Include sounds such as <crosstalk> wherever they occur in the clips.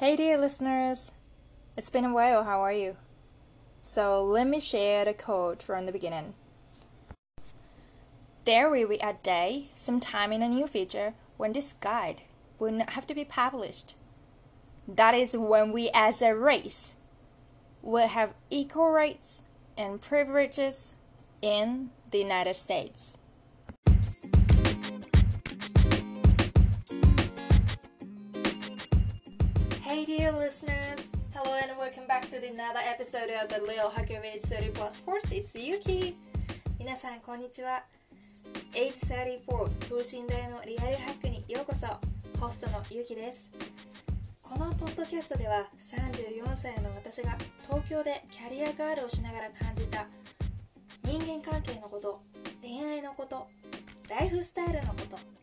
Hey, dear listeners. It's been a while. How are you? So, let me share the code from the beginning. There will be a day, sometime in a new future, when this guide will not have to be published. That is when we as a race will have equal rights and privileges in the United States. Hey dear listeners, hello and welcome back to another episode of the Lil Hacker Age 30 Plus Force. It's Yuki. 皆さんこんにちは。H34 等身大のリアルハックにようこそ。ホストのゆきです。このポッドキャストでは34歳の私が東京でキャリアガールをしながら感じた人間関係のこと恋愛のことライフスタイルのこと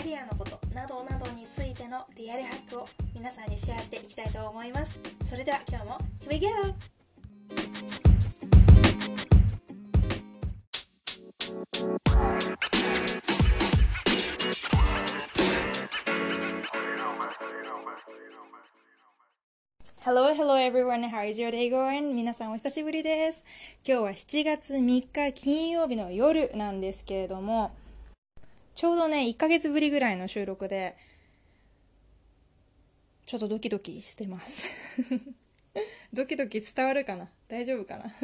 ャリアのことなどなどについてのリアルハックを皆さんにシェアしていきたいと思いますそれでは今日も Here we go! Hello, hello everyone. How is your day going? 皆さんお久しぶりです。今日は7月3日金曜日の夜なんですけれども、ちょうどね、1ヶ月ぶりぐらいの収録で、ちょっとドキドキしてます。<laughs> ドキドキ伝わるかな？大丈夫かな？<laughs>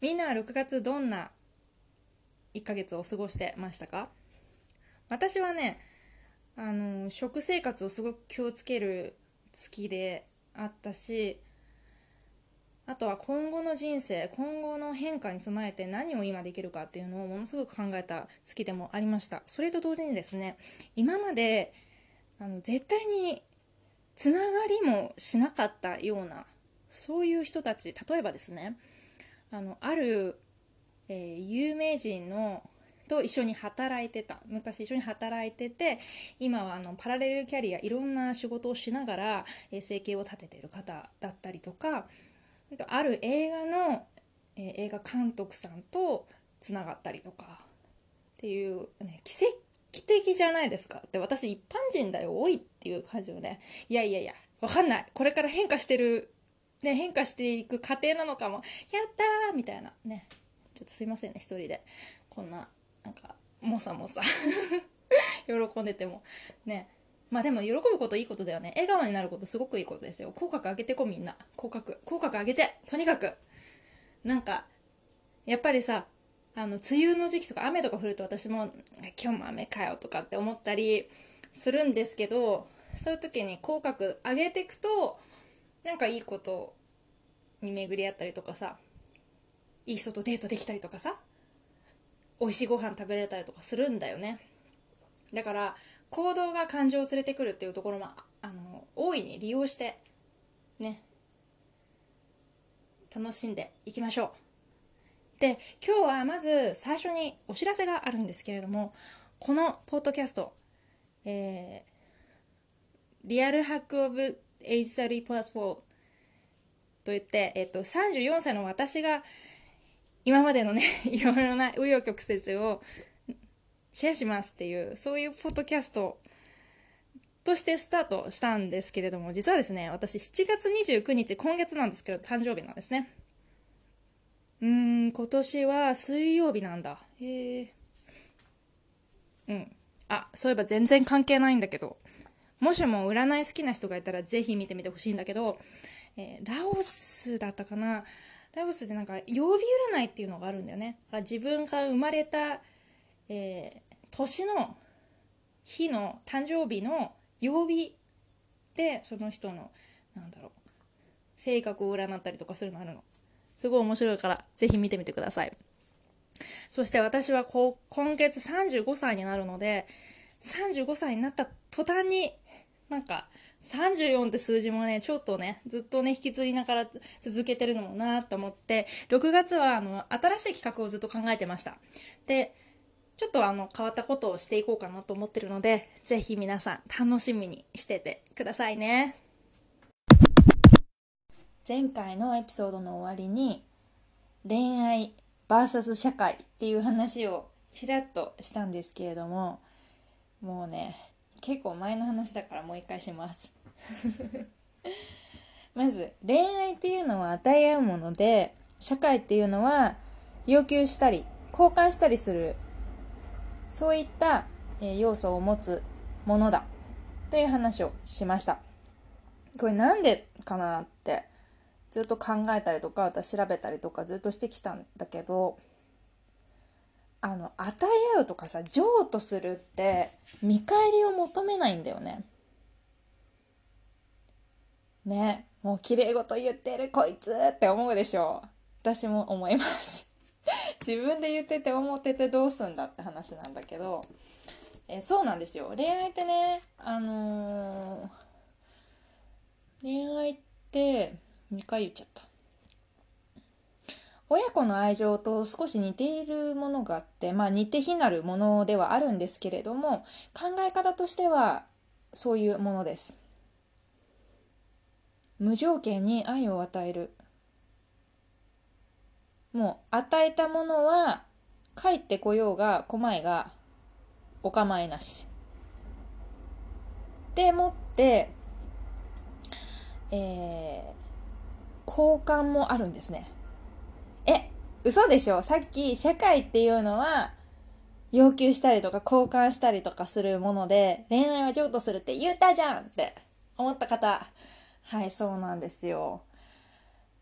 みんなは6月どんな1ヶ月を過ごしてましたか？私はね、あの、食生活をすごく気をつける月であったし、あとは今後の人生今後の変化に備えて何を今できるかっていうのをものすごく考えた月でもありました。それと同時にですね今まであの絶対につながりもしなかったようなそういう人たち例えばですねあのある、えー、有名人のと一緒に働いてた昔一緒に働いてて今はあのパラレルキャリアいろんな仕事をしながら、えー、生計を立てている方だったりとかある映画の、えー、映画監督さんとつながったりとかっていう、ね、奇跡的じゃないですか。で私一般人だよ多いっていう感じをね。いやいやいやわかんない。これから変化してる、ね、変化していく過程なのかも。やったーみたいな。ね。ちょっとすいませんね一人で。こんななんかもさもさ <laughs> 喜んでても。ね。まあでも喜ぶこといいことだよね。笑顔になることすごくいいことですよ。口角上げてこみんな。口角。口角上げて。とにかく。なんか、やっぱりさ、あの、梅雨の時期とか雨とか降ると私も、今日も雨かよとかって思ったりするんですけど、そういう時に口角上げていくと、なんかいいことに巡り合ったりとかさ、いい人とデートできたりとかさ、美味しいご飯食べれたりとかするんだよね。だから、行動が感情を連れてくるっていうところもあの大いに利用してね。楽しんでいきましょう。で今日はまず最初にお知らせがあるんですけれどもこのポッドキャスト、えー、リアルハックオブ Age 30 plus 4といって、えっと、34歳の私が今までのね <laughs> いろいろな紆余曲折をシェアしますっていう、そういうポッドキャストとしてスタートしたんですけれども、実はですね、私7月29日、今月なんですけど、誕生日なんですね。うーん、今年は水曜日なんだ。へえ。うん。あ、そういえば全然関係ないんだけど、もしも占い好きな人がいたらぜひ見てみてほしいんだけど、えー、ラオスだったかなラオスでなんか曜日占いっていうのがあるんだよね。自分が生まれたえー、年の日の誕生日の曜日でその人のなんだろう性格を占ったりとかするのあるのすごい面白いからぜひ見てみてくださいそして私はこう今月35歳になるので35歳になった途端になんか34って数字もね、ちょっとね、ずっとね、引き継ぎながら続けてるのもなと思って、6月はあの、新しい企画をずっと考えてました。で、ちょっとあの変わったことをしていこうかなと思ってるので、ぜひ皆さん楽しみにしててくださいね。前回のエピソードの終わりに恋愛 VS 社会っていう話をちらっとしたんですけれども、もうね、結構前の話だからもう一回します <laughs> まず恋愛っていうのは与え合うもので社会っていうのは要求したり交換したりするそういった、え要素を持つものだという話をしました。これなんでかなってずっと考えたりとか私調べたりとかずっとしてきたんだけどあの与え合うとかさ譲渡するって見返りを求めないんだよね。ねもう綺麗事言ってるこいつって思うでしょ。私も思います。<laughs> 自分で言ってて思っててどうすんだって話なんだけどえそうなんですよ。恋愛ってねあのー、恋愛って2回言っちゃった。親子の愛情と少し似ているものがあって、まあ、似て非なるものではあるんですけれども考え方としてはそういうものです。無条件に愛を与える。もう与えたものは帰ってこようが来まいがお構いなし。でもってえー、交換もあるんですね。え、嘘でしょ？さっき社会っていうのは要求したりとか交換したりとかするもので恋愛は譲渡するって言ったじゃんって思った方。はいそうなんですよ。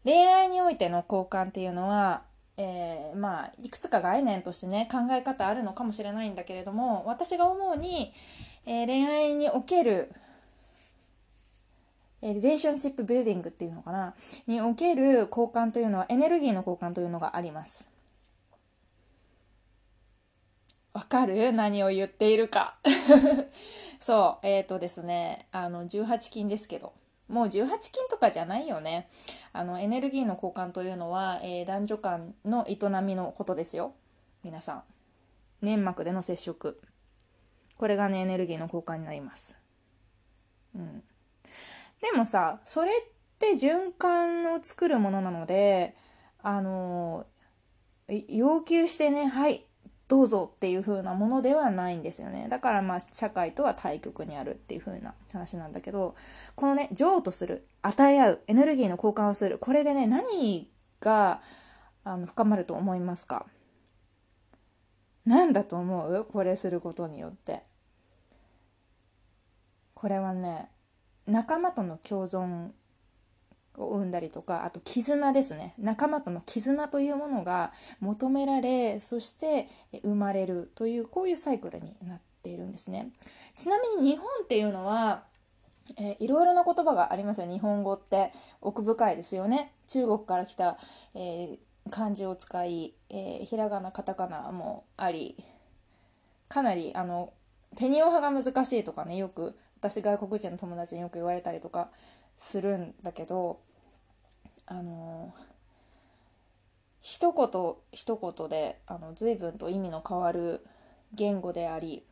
恋愛においての交換っていうのは、えー、まあいくつか概念としてね考え方あるのかもしれないんだけれども私が思うに、えー、恋愛におけるえリレーションシップビルディングっていうのかなにおける交換というのはエネルギーの交換というのがあります。わかる？何を言っているか。<laughs> そう、えっ、ー、とですね、あの、18金ですけど、もう18金とかじゃないよね。あの、エネルギーの交換というのは、えー、男女間の営みのことですよ。皆さん。粘膜での接触。これがね、エネルギーの交換になります。うん。でもさ、それって循環を作るものなので、あの、要求してね、はい、どうぞっていう風なものではないんですよね。だからまあ社会とは対極にあるっていう風な話なんだけど、このね、譲渡する、与え合う、エネルギーの交換をする、これでね、何があの深まると思いますか？何だと思う？これすることによって。これはね、仲間との共存を生んだりとかあと絆ですね。仲間との絆というものが求められそして生まれるというこういうサイクルになっているんですね。ちなみに日本っていうのはえー、いろいろな言葉がありますよ。日本語って奥深いですよね。中国から来た、えー、漢字を使い、えー、ひらがなカタカナもありかなりあの手にオが難しいとかねよく私外国人の友達によく言われたりとかするんだけどあの一言一言であの随分と意味の変わる言語であり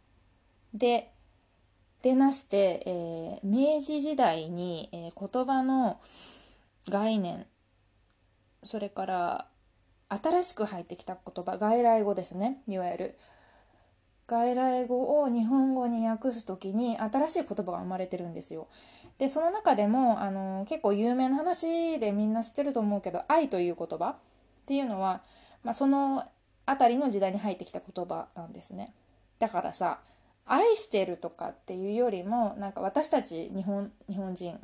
ででなして、えー、明治時代に、えー、言葉の概念それから新しく入ってきた言葉外来語ですねいわゆる。外来語を日本語に訳す時に新しい言葉が生まれてるんですよ。でその中でもあの結構有名な話でみんな知ってると思うけど「愛」という言葉っていうのは、まあ、その辺りの時代に入ってきた言葉なんですね。だからさ愛してるとかっていうよりもなんか私たち日本日本人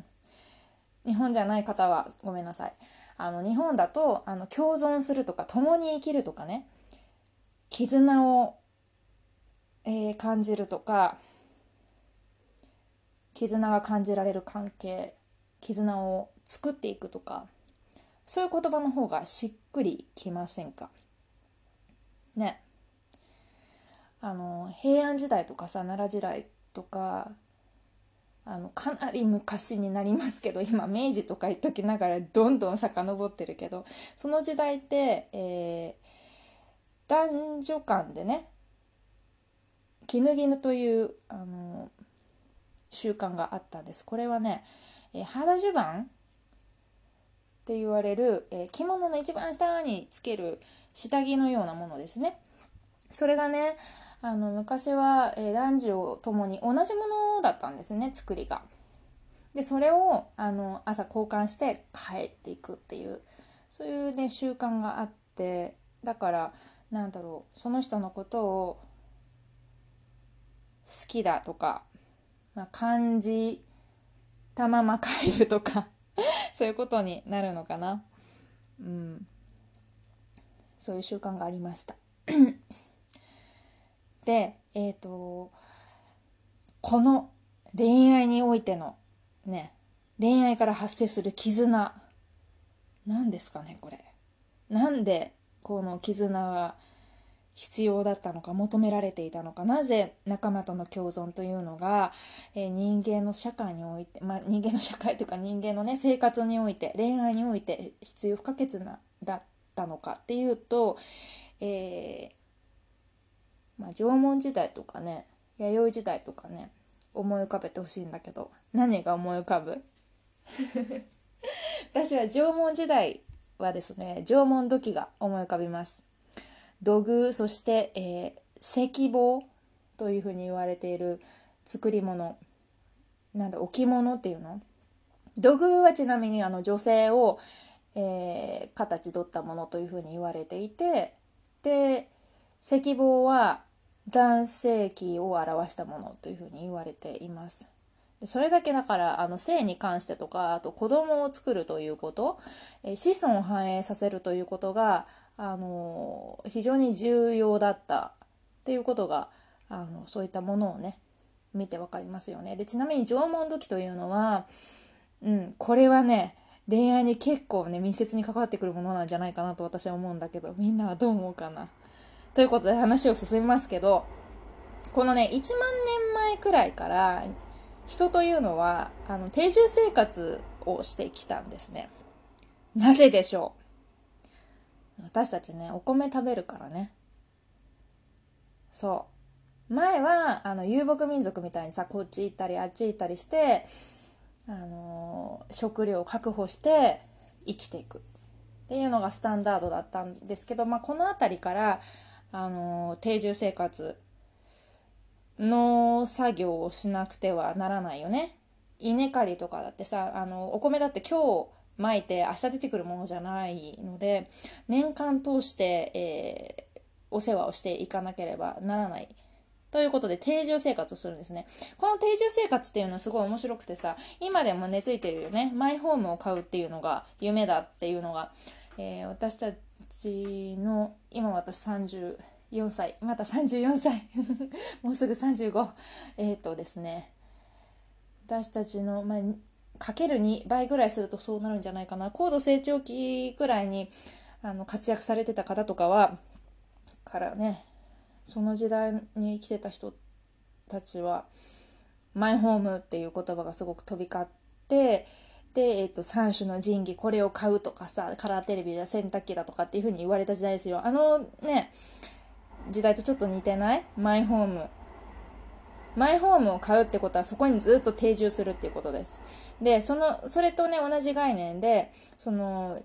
日本じゃない方はごめんなさいあの日本だとあの共存するとか共に生きるとかね絆をえー、感じるとか絆が感じられる関係絆を作っていくとかそういう言葉の方がしっくりきませんか？ね。あの平安時代とかさ奈良時代とかあのかなり昔になりますけど今明治とか言っときながらどんどん遡ってるけどその時代って、えー、男女間でね絹絹というあの習慣があったんです。これはね、えー、肌襦袢って言われる、えー、着物の一番下につける下着のようなものですね。それがね、あの昔は、えー、男女ともに同じものだったんですね作りが。でそれをあの朝交換して帰っていくっていうそういうね習慣があってだからなんだろうその人のことを好きだとか、まあ、感じたまま帰るとか <laughs> そういうことになるのかな。うん。そういう習慣がありました。<coughs> で、えっ、ー、と、この恋愛においてのね、恋愛から発生する絆。何ですかね、これ。なんで、この絆が必要だったのか求められていたのか。なぜ仲間との共存というのが、えー、人間の社会において、まあ、人間の社会というか人間のね生活において恋愛において必要不可欠なだったのかっていうと、えー、まあ、縄文時代とかね弥生時代とかね思い浮かべてほしいんだけど何が思い浮かぶ？<laughs> 私は縄文時代はですね縄文土器が思い浮かびます。土偶そして、えー、石棒というふうに言われている作り物なんだ置物っていうの？土偶はちなみにあの女性を、えー、形取ったものというふうに言われていてで石棒は男性器を表したものというふうに言われています。それだけだからあの性に関してとかあと子供を作るということ、え子孫を繁栄させるということがあの非常に重要だったっていうことがあのそういったものをね見て分かりますよね。でちなみに縄文土器というのは、うん、これはね恋愛に結構ね密接に関わってくるものなんじゃないかなと私は思うんだけどみんなはどう思うかな。ということで話を進みますけどこのね1万年前くらいから人というのはあの定住生活をしてきたんですね。なぜでしょう？私たちねお米食べるからね。そう。前はあの遊牧民族みたいにさこっち行ったりあっち行ったりしてあの食料を確保して生きていく。っていうのがスタンダードだったんですけど、まあ、この辺りからあの定住生活の作業をしなくてはならないよね。稲刈りとかだってさあのお米だって今日まいて明日出てくるものじゃないので年間通して、えー、お世話をしていかなければならないということで定住生活をするんですね。この定住生活っていうのはすごい面白くてさ、今でも根付いてるよね。マイホームを買うっていうのが夢だっていうのが、えー、私たちの、今私34歳、また34歳、<laughs> もうすぐ35。えっ、ー、とですね、私たちの、まあ、かける2倍ぐらいするとそうなるんじゃないかな。高度成長期くらいにあの活躍されてた方とかはからねその時代に生きてた人たちはマイホームっていう言葉がすごく飛び交ってで、えーと、3種の神器これを買うとかさカラーテレビや洗濯機だとかっていう風に言われた時代ですよ。あのね時代とちょっと似てない？マイホームマイホームを買うってことはそこにずっと定住するっていうことです。で、その、それとね、同じ概念で、その、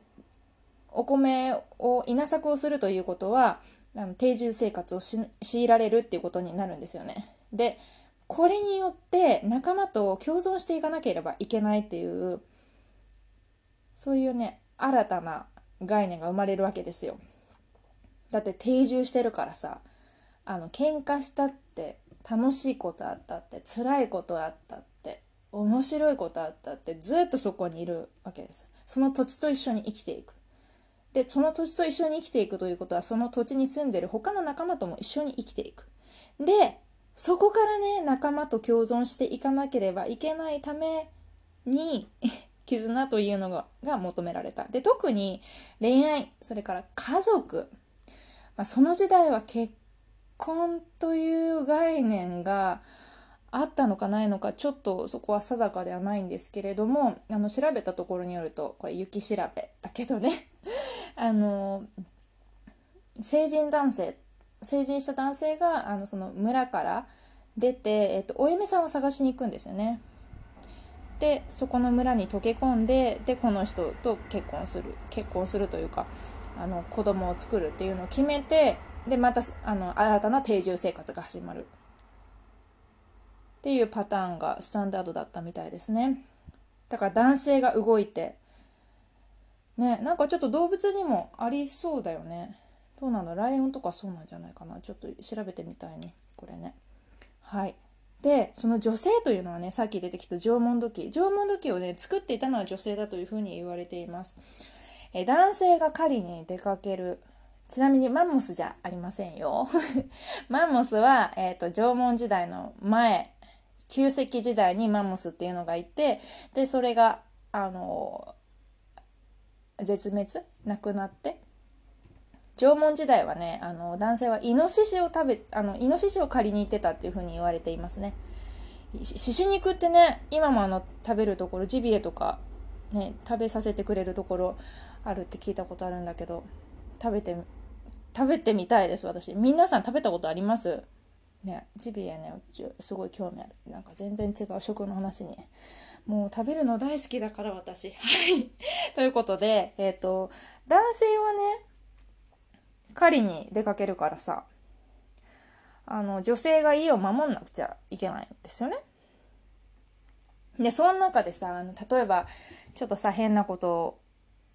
お米を稲作をするということは、あの定住生活を強いられるっていうことになるんですよね。で、これによって仲間と共存していかなければいけないっていう、そういうね、新たな概念が生まれるわけですよ。だって定住してるからさ、あの、喧嘩したって楽しいことあったって辛いことあったって面白いことあったってずっとそこにいるわけです。その土地と一緒に生きていく。でその土地と一緒に生きていくということはその土地に住んでる他の仲間とも一緒に生きていく。でそこからね仲間と共存していかなければいけないために <laughs> 絆というのが求められた。で特に恋愛それから家族、まあ、その時代は結婚という概念があったのかないのかちょっとそこは定かではないんですけれどもあの調べたところによるとこれ雪調べだけどね <laughs> あの成人男性成人した男性があのその村から出て、えっと、お嫁さんを探しに行くんですよね。でそこの村に溶け込んででこの人と結婚する結婚するというかあの子供を作るっていうのを決めてでまたあの新たな定住生活が始まる。っていうパターンがスタンダードだったみたいですね。だから男性が動いてねなんかちょっと動物にもありそうだよね。どうなんだライオンとかそうなんじゃないかな。ちょっと調べてみたいね。これね。はい。でその女性というのはねさっき出てきた縄文土器。縄文土器をね作っていたのは女性だというふうに言われています。え男性が狩りに出かける。ちなみにマンモスじゃありませんよ。<laughs> マンモスは、えーと、縄文時代の前旧石器時代にマンモスっていうのがいてでそれがあの絶滅？なくなって。縄文時代はねあの男性はイノシシを食べあのイノシシを借りに行ってたっていうふうに言われていますね。獅子肉ってね今もあの食べるところジビエとかね食べさせてくれるところあるって聞いたことあるんだけど食べて食べてみたいです私。皆さん食べたことあります？ねジビエねすごい興味ある。なんか全然違う食の話に。もう食べるの大好きだから私。はい。<laughs> ということでえっ、ー、と男性はね狩りに出かけるからさあの女性が家を守んなくちゃいけないんですよね。でその中でさあの例えばちょっとさ変なことを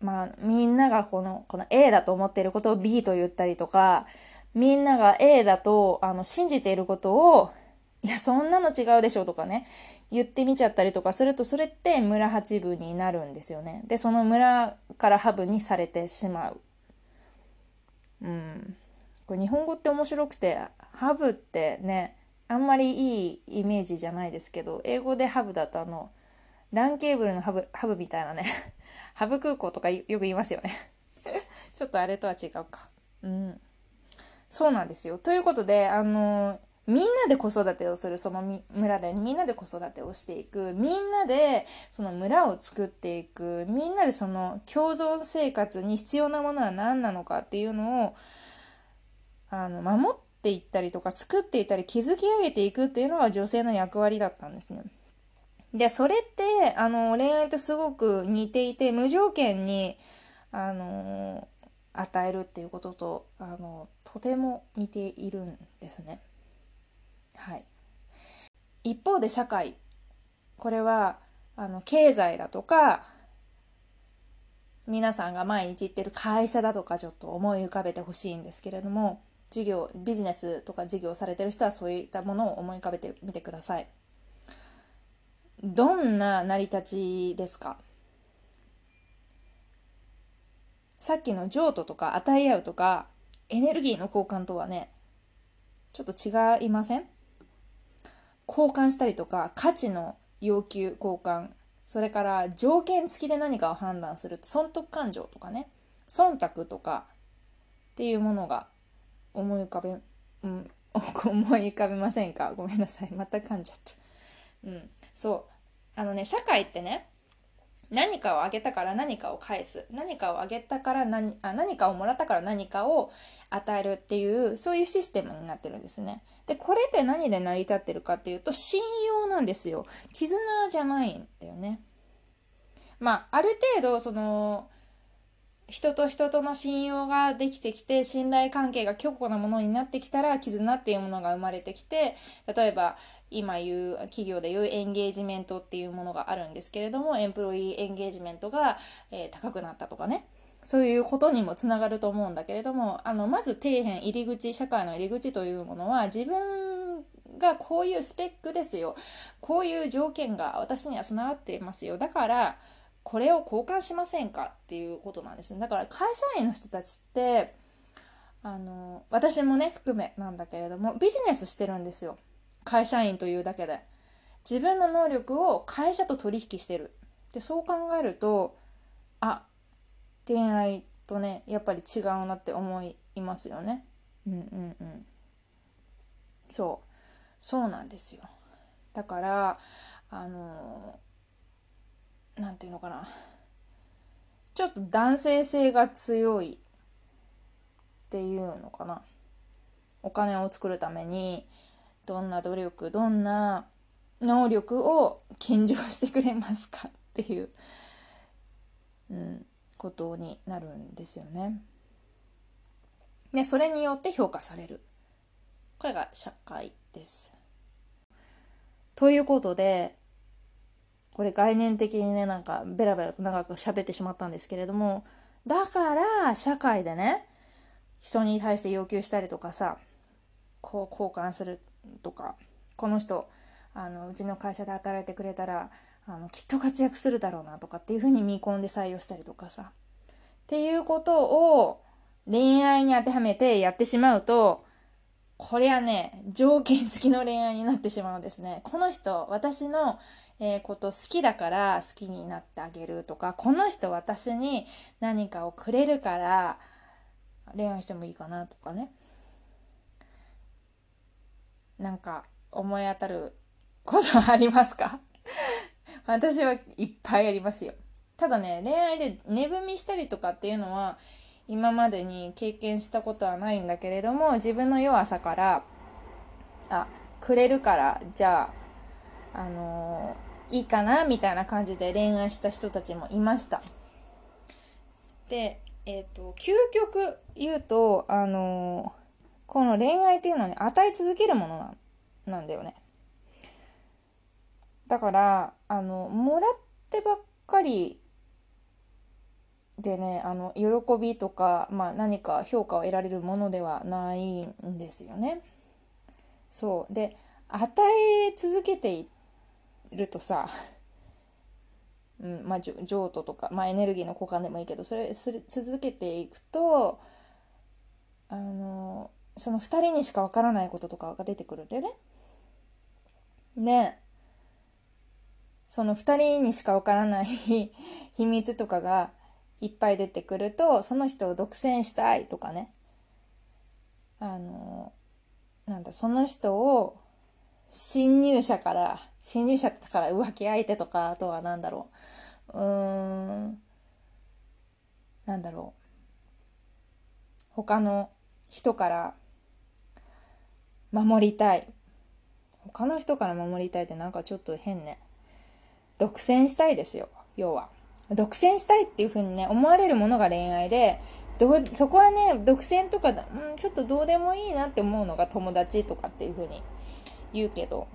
まあみんながこのこの A だと思っていることを B と言ったりとかみんなが A だとあの信じていることをいやそんなの違うでしょとかね言ってみちゃったりとかするとそれって村八部になるんですよね。でその村からハブにされてしまう。うん。これ日本語って面白くてハブってねあんまりいいイメージじゃないですけど英語でハブだとあのランケーブルのハブハブみたいなね。ハブ空港とかよく言いますよね。<laughs> ちょっとあれとは違うか。うん。そうなんですよ。ということであのみんなで子育てをするその村でみんなで子育てをしていく。みんなでその村を作っていく。みんなでその共存生活に必要なものは何なのかっていうのをあの守っていったりとか作っていったり築き上げていくっていうのが女性の役割だったんですね。でそれってあの恋愛とすごく似ていて無条件にあの与えるっていうこととあのとても似ているんですね。はい、一方で社会。これはあの経済だとか皆さんが毎日行ってる会社だとかちょっと思い浮かべてほしいんですけれども事業ビジネスとか事業されてる人はそういったものを思い浮かべてみてください。どんな成り立ちですか？さっきの譲渡とか与え合うとかエネルギーの交換とはねちょっと違いません？交換したりとか価値の要求交換それから条件付きで何かを判断する損得感情とかね忖度とかっていうものが思い浮かべ、うん、<laughs> 思い浮かべませんか？ごめんなさいまた噛んじゃった。うん、そう。あのね社会ってね何かをあげたから何かを返す。何かをあげたから何あ何かをもらったから何かを与えるっていうそういうシステムになってるんですね。でこれって何で成り立ってるかっていうと信用なんですよ。絆じゃないんだよね。まあある程度その人と人との信用ができてきて信頼関係が強固なものになってきたら絆っていうものが生まれてきて例えば今言う企業で言うエンゲージメントっていうものがあるんですけれどもエンプロイーエンゲージメントが、えー、高くなったとかね。そういうことにもつながると思うんだけれどもあのまず底辺入り口社会の入り口というものは自分がこういうスペックですよ。こういう条件が私には備わっていますよ。だからこれを交換しませんかっていうことなんですね。だから会社員の人たちってあの私もね含めなんだけれどもビジネスしてるんですよ。会社員というだけで。自分の能力を会社と取引してる。でそう考えるとあ恋愛とねやっぱり違うなって思いますよね。うんうんうん。そう。そうなんですよ。だからあの何て言うのかな。ちょっと男性性が強いっていうのかな。お金を作るためにどんな努力どんな能力を献上してくれますかっていう、うん、ことになるんですよね。でそれによって評価される。これが社会です。ということでこれ概念的にねなんかベラベラと長く喋ってしまったんですけれどもだから社会でね人に対して要求したりとかさこう交換するとかこの人あのうちの会社で働いてくれたらあのきっと活躍するだろうなとかっていうふうに見込んで採用したりとかさ。っていうことを恋愛に当てはめてやってしまうとこれはね条件付きの恋愛になってしまうんですね。この人私の、えー、こと好きだから好きになってあげるとかこの人私に何かをくれるから恋愛してもいいかなとかねなんか思い当たることありますか？<laughs> 私はいっぱいありますよ。ただね、恋愛で寝踏みしたりとかっていうのは、今までに経験したことはないんだけれども、自分の弱さから、あ、くれるから、じゃあ、あの、いいかなみたいな感じで恋愛した人たちもいました。で、えっ、ー、と、究極言うと、あの、この恋愛っていうのはね、与え続けるものなんだよね。だからあのもらってばっかりでねあの喜びとか、まあ、何か評価を得られるものではないんですよね。そうで与え続けているとさ、うんまあ、譲渡とか、まあ、エネルギーの交換でもいいけどそれする続けていくとあのその2人にしかわからないこととかが出てくるんだよね。でその2人にしかわからない <laughs> 秘密とかがいっぱい出てくるとその人を独占したいとかねあのなんだその人を侵入者から侵入者から浮気相手とかあとは何だろう。うーん。なんだろう。他の人から守りたい。他の人から守りたいってなんかちょっと変ね。独占したいですよ、要は。独占したいっていう風にね、思われるものが恋愛で、どそこはね、独占とか、うん、ちょっとどうでもいいなって思うのが友達とかっていう風に言うけど、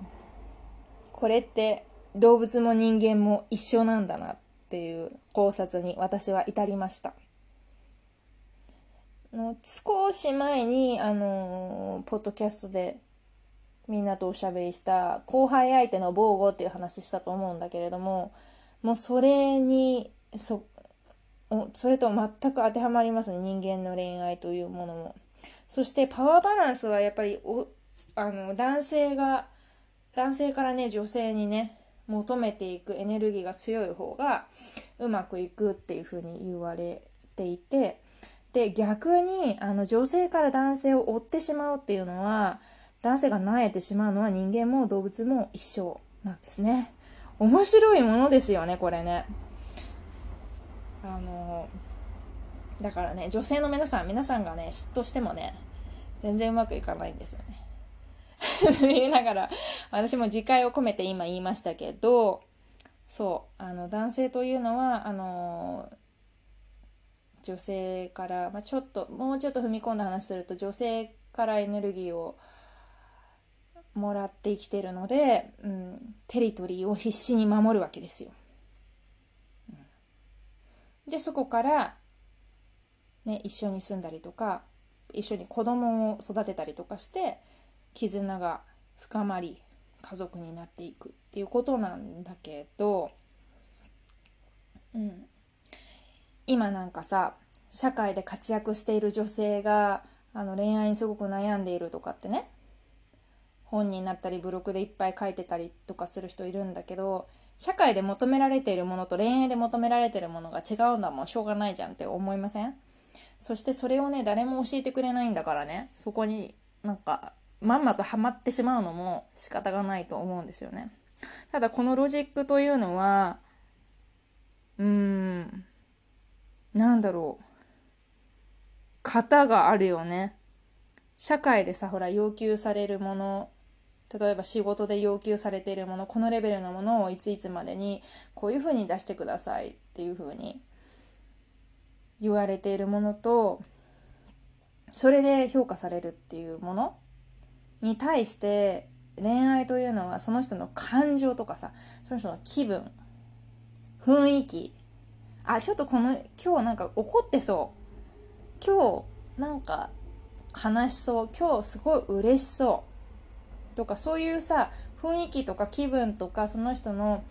これって動物も人間も一緒なんだなっていう考察に私は至りました。少し前に、あのー、ポッドキャストでみんなとおしゃべりした後輩相手の防護っていう話したと思うんだけれどももうそれにそそれと全く当てはまりますね人間の恋愛というものもそしてパワーバランスはやっぱりあの男性が男性からね女性にね求めていくエネルギーが強い方がうまくいくっていうふうに言われていてで逆にあの女性から男性を追ってしまうっていうのは男性が萎えてしまうのは人間も動物も一緒なんですね。面白いものですよね、これね。あの、だからね、女性の皆さん、皆さんがね、嫉妬してもね、全然うまくいかないんですよね。<laughs> 言いながら、私も自戒を込めて今言いましたけど、そう、あの、男性というのは、あの、女性から、まあ、ちょっと、もうちょっと踏み込んだ話すると、女性からエネルギーをもらって生きてるので、うん、テリトリーを必死に守るわけですよ。でそこから、ね、一緒に住んだりとか一緒に子供を育てたりとかして絆が深まり家族になっていくっていうことなんだけど、うん、今なんかさ社会で活躍している女性があの恋愛にすごく悩んでいるとかってね本になったりブログでいっぱい書いてたりとかする人いるんだけど社会で求められているものと恋愛で求められているものが違うんだもんしょうがないじゃんって思いません？そしてそれをね誰も教えてくれないんだからねそこになんかまんまとハマってしまうのも仕方がないと思うんですよね。ただこのロジックというのはうーんなんだろう。型があるよね。社会でさほら要求されるもの例えば仕事で要求されているものこのレベルのものをいついつまでにこういうふうに出してくださいっていうふうに言われているものとそれで評価されるっていうものに対して恋愛というのはその人の感情とかさその人の気分雰囲気。あちょっとこの今日なんか怒ってそう。今日なんか悲しそう。今日すごい嬉しそう。とかそういうさ雰囲気とか気分とかその人の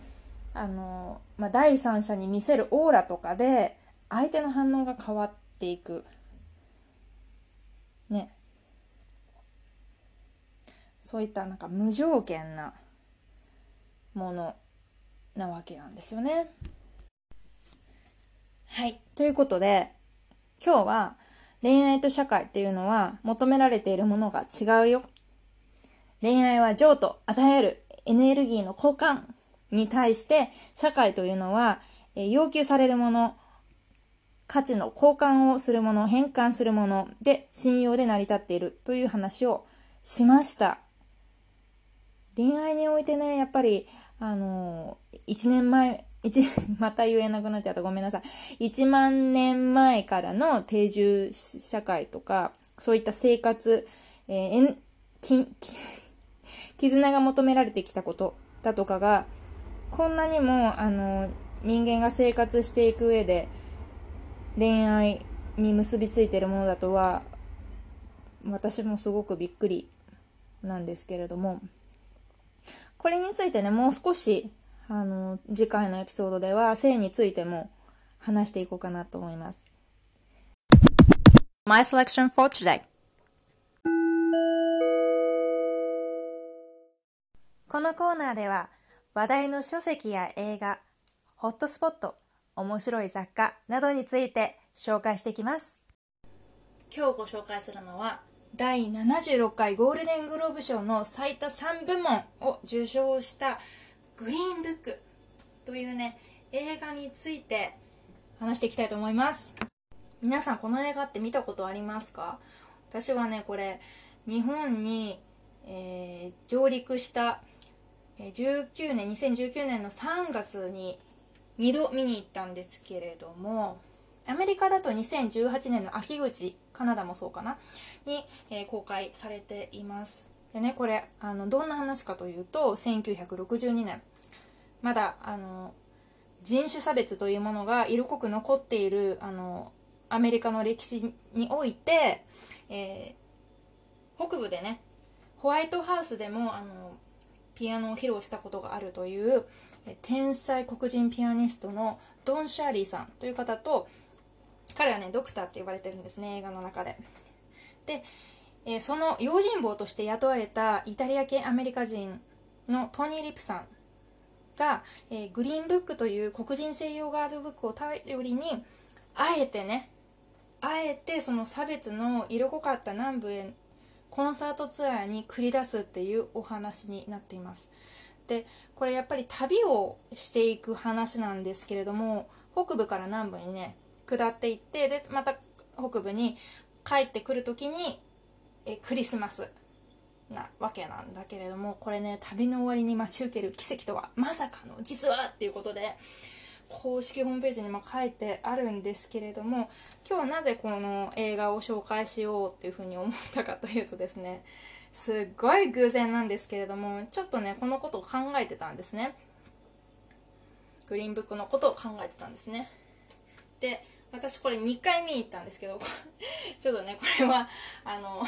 あの、まあ、第三者に見せるオーラとかで相手の反応が変わっていくねそういったなんか無条件なものなわけなんですよね。はい。ということで、今日は恋愛と社会っていうのは求められているものが違うよ。恋愛は情と与えるエネルギーの交換に対して社会というのは、え要求されるもの、価値の交換をするもの、変換するもので信用で成り立っているという話をしました。恋愛においてね、やっぱり、あの1年前、一、<laughs> また言えなくなっちゃったごめんなさい。1万年前からの定住社会とか、そういった生活、えー、き絆が求められてきたことだとかが、こんなにも、あの、人間が生活していく上で、恋愛に結びついてるものだとは、私もすごくびっくりなんですけれども、これについてね、もう少し、あの、次回のエピソードでは、性についても話していこうかなと思います。My selection for today. このコーナーでは、話題の書籍や映画、ホットスポット、面白い雑貨などについて紹介していきます。今日ご紹介するのは、第76回ゴールデングローブ賞の最多3部門を受賞したグリーンブックというね、映画について話していきたいと思います。皆さんこの映画って見たことありますか？私はね、これ、日本に、えー、上陸した19年、2019年の3月に2度見に行ったんですけれども、アメリカだと2018年の秋口、カナダもそうかな、に、えー、公開されています。でね、これ、あの、どんな話かというと、1962年、まだ、あの、人種差別というものが色濃く残っている、あの、アメリカの歴史において、えー、北部でね、ホワイトハウスでも、あの、ピアノを披露したことがあるという天才黒人ピアニストのドン・シャーリーさんという方と彼はねドクターって呼ばれてるんですね映画の中で。で、えー、その用心棒として雇われたイタリア系アメリカ人のトニー・リプさんが、えー、グリーンブックという黒人西洋ガードブックを頼りにあえてねあえてその差別の色濃かった南部へコンサートツアーに繰り出すっていうお話になっています。でこれやっぱり旅をしていく話なんですけれども北部から南部にね下っていってでまた北部に帰ってくる時にえクリスマスなわけなんだけれどもこれね旅の終わりに待ち受ける奇跡とはまさかの実はっていうことで公式ホームページにも書いてあるんですけれども今日はなぜこの映画を紹介しようっていうふうに思ったかというとですねすっごい偶然なんですけれどもちょっとねこのことを考えてたんですね。グリーンブックのことを考えてたんですね。で私これ2回見に行ったんですけど <laughs> ちょっとねこれはあの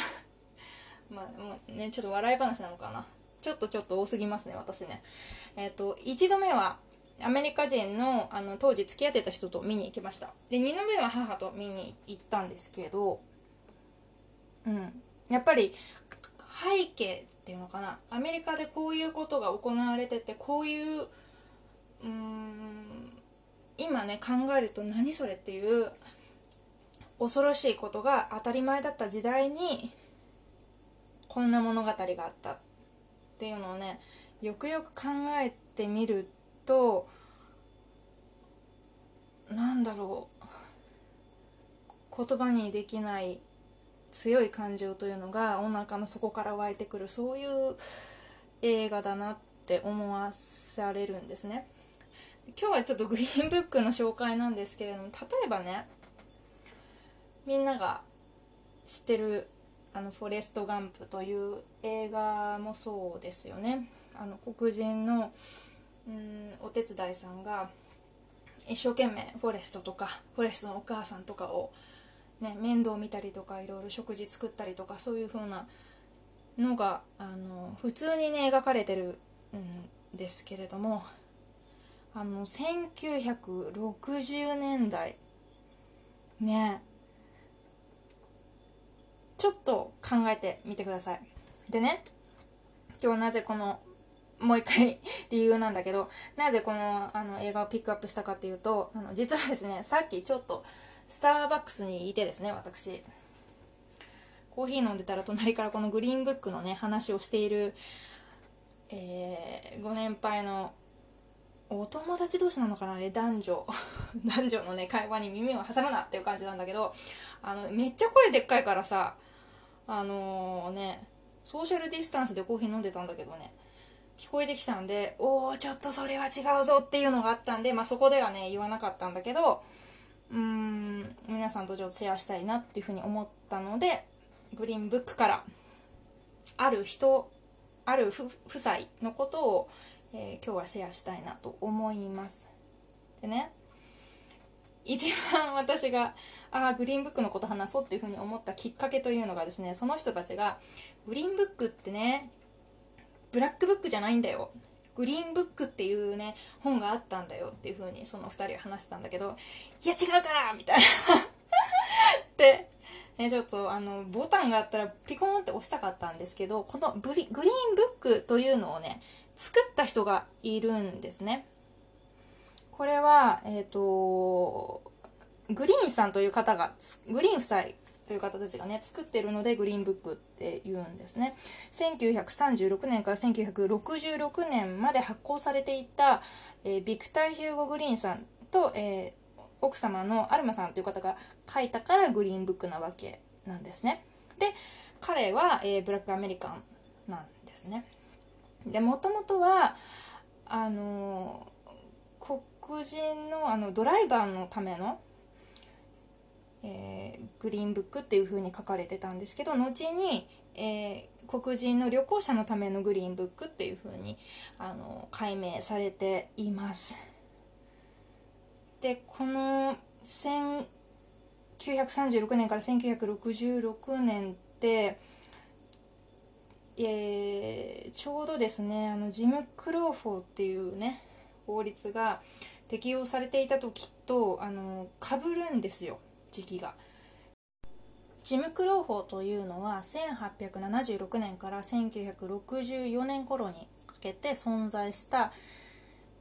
<laughs> まあもうねちょっと笑い話なのかな。ちょっとちょっと多すぎますね私ね。えっ、ー、と1度目はアメリカ人のあの当時付き合ってた人と見に行きました。で2度目は母と見に行ったんですけどうん。やっぱり背景っていうのかな。アメリカでこういうことが行われててこういううーん今ね考えると何それっていう恐ろしいことが当たり前だった時代にこんな物語があったっていうのをねよくよく考えてみるとなんだろう言葉にできない強い感情というのがお腹の底から湧いてくるそういう映画だなって思わされるんですね。今日はちょっとグリーンブックの紹介なんですけれども例えばねみんなが知ってるあのフォレスト・ガンプという映画もそうですよね。あの黒人のうんお手伝いさんが一生懸命フォレストとかフォレストのお母さんとかを、ね、面倒見たりとかいろいろ食事作ったりとかそういう風なのがあの普通にね描かれてるんですけれどもあの1960年代。ね。ちょっと考えてみてください。でね今日なぜこのもう一回 <laughs> 理由なんだけど、なぜこのあの映画をピックアップしたかっていうと、あの実はですね、さっきちょっとスターバックスにいてですね、私。コーヒー飲んでたら隣からこのグリーンブックのね、話をしている、えー、ご年配のお友達同士なのかなね、男女。<laughs> 男女のね、会話に耳を挟むなっていう感じなんだけど、あの、めっちゃ声でっかいからさ、あのー、ね、ソーシャルディスタンスでコーヒー飲んでたんだけどね、聞こえてきたんで、おおちょっとそれは違うぞっていうのがあったんで、まあ、そこではね、言わなかったんだけど、うーん、皆さんとちょっとシェアしたいなっていうふうに思ったので、グリーンブックから、ある人、ある夫妻のことを、えー、今日はシェアしたいなと思います。でね、一番 <laughs> 私が、ああ、グリーンブックのこと話そうっていうふうに思ったきっかけというのがですね、その人たちが、グリーンブックってね、ブラックブックじゃないんだよ。グリーンブックっていうね、本があったんだよっていう風にその二人は話してたんだけど、いや違うからみたいな <laughs> で、ね、ちょっとあの、ボタンがあったらピコーンって押したかったんですけど、このブリグリーンブックというのをね、作った人がいるんですね。これは、えっ、ー、と、グリーンさんという方が、グリーン夫妻という方たちがね、作ってるのでグリーンブックって言うんですね。1936年から1966年まで発行されていた、えー、ビクター・ヒューゴ・グリーンさんと、えー、奥様のアルマさんという方が書いたからグリーンブックなわけなんですね。で、彼は、えー、ブラックアメリカンなんですね。で、もともとは、あの黒人のあのドライバーのためのえー、グリーンブックっていう風に書かれてたんですけど後に、えー、黒人の旅行者のためのグリーンブックっていう風にあに解明されています。でこの1936年から1966年ってえー、ちょうどですねあのジム・クローフォーっていうね法律が適用されていた時とあの被るんですよ時期が。ジム・クローフォーというのは1876年から1964年頃にかけて存在した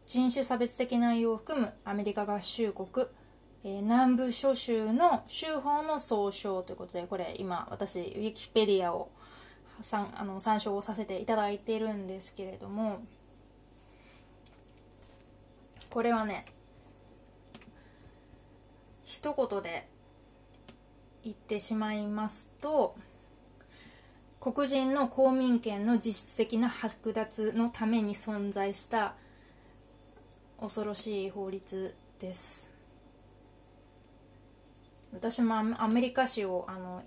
人種差別的内容を含むアメリカ合衆国、えー、南部諸州の州法の総称ということでこれ今私ウィキペディアをさんあの参照をさせていただいているんですけれどもこれはね一言で言ってしまいますと黒人の公民権の実質的な剥奪のために存在した恐ろしい法律です。私もアメリカ史をあの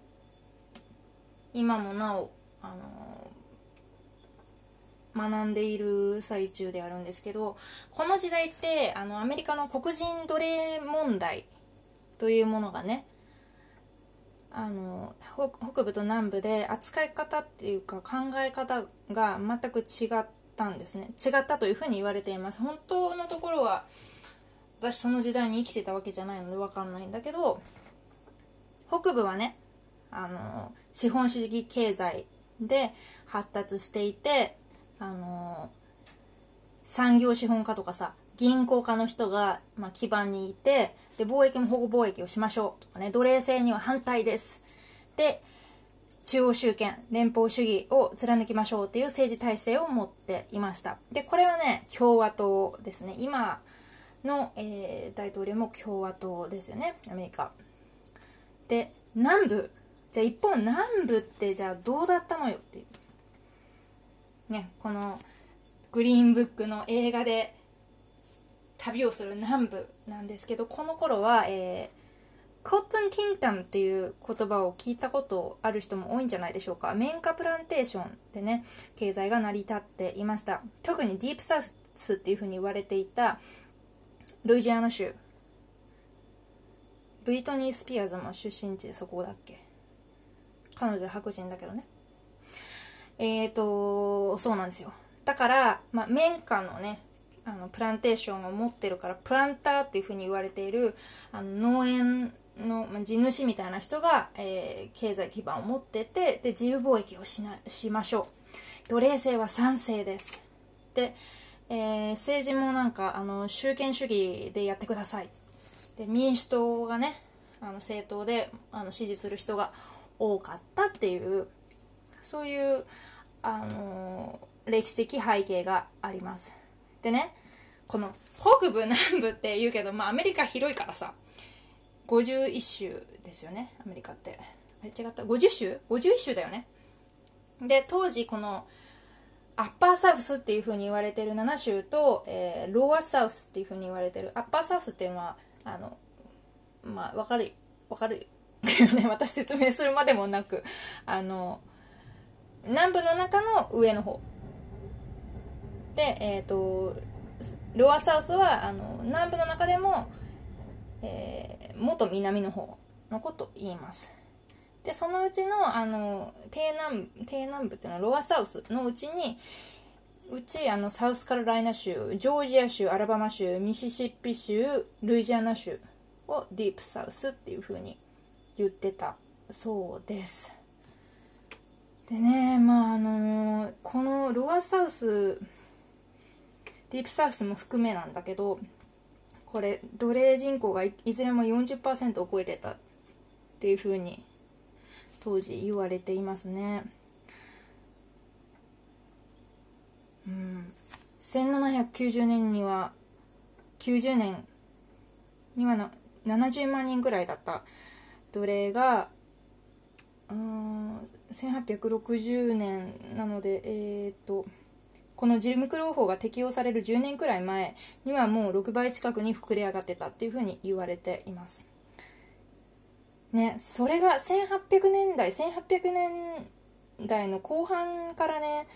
今もなおあの学んでいる最中であるんですけどこの時代ってあのアメリカの黒人奴隷問題というものがねあの北部と南部で扱い方っていうか考え方が全く違ったんですね。違ったというふうに言われています。本当のところは私その時代に生きてたわけじゃないので分かんないんだけど北部はねあの資本主義経済で発達していてあの産業資本家とかさ銀行家の人が、まあ、基盤にいてで、貿易も保護貿易をしましょうとかね、奴隷制には反対です。で、中央集権、連邦主義を貫きましょうっていう政治体制を持っていました。で、これはね、共和党ですね。今の、えー、大統領も共和党ですよね、アメリカ。で、南部。じゃあ一方南部ってじゃあどうだったのよっていう。ね、このグリーンブックの映画で旅をする南部なんですけどこの頃は、えー、コットン・キンタムっていう言葉を聞いたことある人も多いんじゃないでしょうか。綿花プランテーションでね経済が成り立っていました。特にディープサウスっていうふうに言われていたルイジアナ州。ブリトニー・スピアーズも出身地でそこだっけ。彼女は白人だけどね。えーとそうなんですよ。だから、まあ、綿花のねあのプランテーションを持ってるからプランターっていうふうに言われているあの農園の、まあ、地主みたいな人が、えー、経済基盤を持っててで自由貿易をしなしましょう。奴隷制は賛成です。で、えー、政治もなんかあの集権主義でやってください。で民主党がねあの政党であの支持する人が多かったっていうそういうあの歴史的背景があります。でねこの北部南部って言うけど、まあ、アメリカ広いからさ51州ですよねアメリカって。あれ違った？50州 ?51 州だよね。で当時このアッパーサウスっていう風に言われてる7州と、えー、ローアサウスっていう風に言われてる。アッパーサウスっていうのはあのまあ分かる分かるね <laughs> 私説明するまでもなくあの南部の中の上の方。でえっ、ー、とロアサウスはあの南部の中でも、えー、元南の方のことを言います。でそのうちのあの低南低南部っていうのはロアサウスのうちにうちあのサウスカロライナ州ジョージア州アラバマ州ミシシッピ州ルイジアナ州をディープサウスっていう風に言ってた。そうです。でねまああのこのロアサウスディープサウスも含めなんだけどこれ奴隷人口がいずれも40%を超えてたっていうふうに当時言われていますね。うん。1790年には90年には70万人ぐらいだった。奴隷がうん1860年なのでえっ、ー、とこのジムクロー法が適用される10年くらい前にはもう6倍近くに膨れ上がってたっていうふうに言われています。ね、それが1800年代、1800年代の後半からね、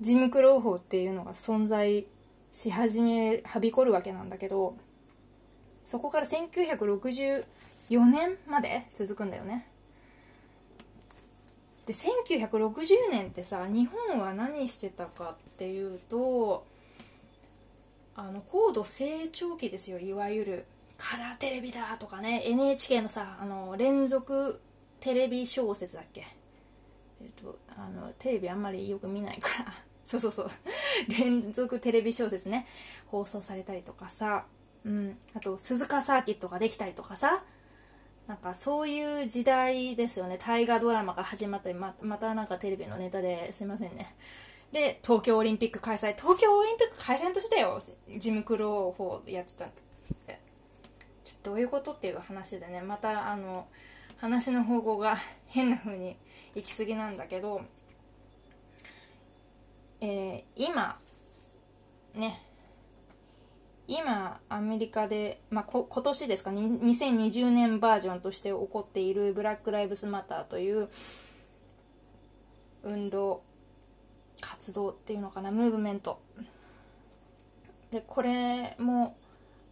ジムクロー法っていうのが存在し始め、はびこるわけなんだけど、そこから4年まで続くんだよね。で1960年ってさ日本は何してたかっていうとあの高度成長期ですよ。いわゆるカラーテレビだとかね。NHK のさあの連続テレビ小説だっけ。えっとあのテレビあんまりよく見ないから。<laughs> そうそうそう。連続テレビ小説ね。放送されたりとかさ。うん。あと鈴鹿サーキットができたりとかさ。なんかそういう時代ですよね。大河ドラマが始まったりままたなんかテレビのネタですいませんね。で東京オリンピック開催。東京オリンピック開催としてよ。ジムクロー4やってたって。ちょっとどういうことっていう話でね。またあの話の方向が変な風に行き過ぎなんだけどえー、今ね今アメリカで、まあ、今年ですか？2020年バージョンとして起こっているブラック・ライブズ・マターという運動活動っていうのかな？ムーブメント。でこれも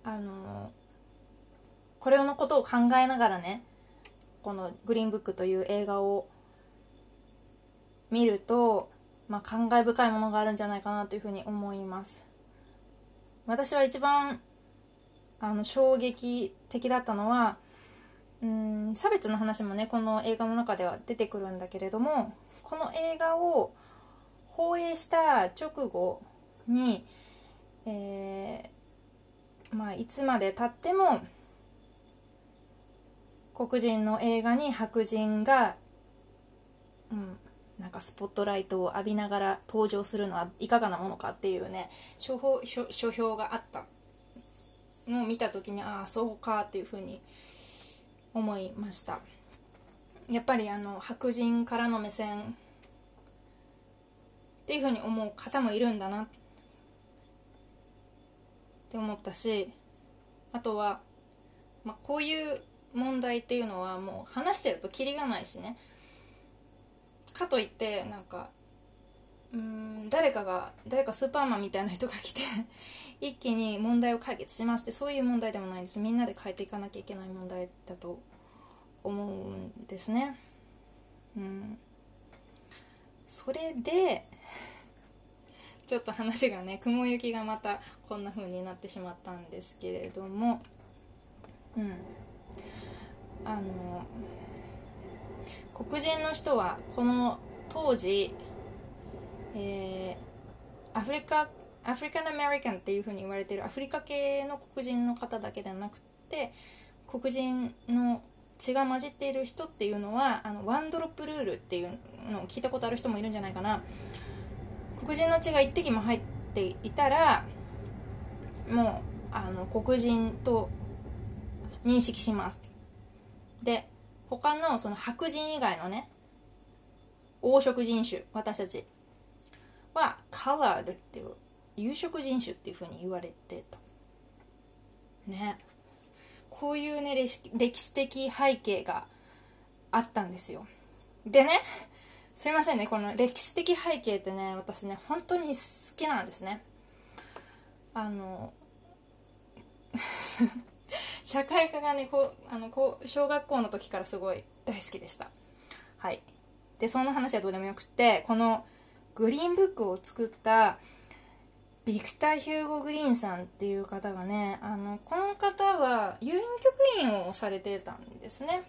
あのこれのことを考えながらねこの「グリーンブック」という映画を見ると、まあ、感慨深いものがあるんじゃないかなというふうに思います。私は一番あの衝撃的だったのはうん差別の話もねこの映画の中では出てくるんだけれどもこの映画を放映した直後に、えー、まあ、いつまでたっても黒人の映画に白人が、うん、なんかスポットライトを浴びながら登場するのはいかがなものかっていうね書書評があったのを見た時にああそうかっていうふうに思いました。やっぱりあの白人からの目線っていうふうに思う方もいるんだなって思ったしあとは、まあ、こういう問題っていうのはもう話してるとキリがないしね。かといってなんかうん誰かが誰かスーパーマンみたいな人が来て <laughs> 一気に問題を解決しますってそういう問題でもないです。みんなで変えていかなきゃいけない問題だと思うんですね。うん。それで <laughs> ちょっと話がね雲行きがまたこんな風になってしまったんですけれどもうん。あの黒人の人はこの当時、えー、アフリカアフリカン・アメリカンっていうふうに言われてるアフリカ系の黒人の方だけではなくて黒人の血が混じっている人っていうのはあのワンドロップルールっていうのを聞いたことある人もいるんじゃないかな。黒人の血が一滴も入っていたらもうあの黒人と認識します。で他のその白人以外のね黄色人種私たちはカラールっていう有色人種っていうふうに言われてた。ね。こういうね歴史的背景があったんですよ。でねすいませんねこの歴史的背景ってね私ね本当に好きなんですね。あの <laughs> 社会科がねこうあのこう小学校の時からすごい大好きでした。はい。でその話はどうでもよくてこのグリーンブックを作ったビクター・ヒューゴ・グリーンさんっていう方がねあのこの方は郵便局員をされてたんですね。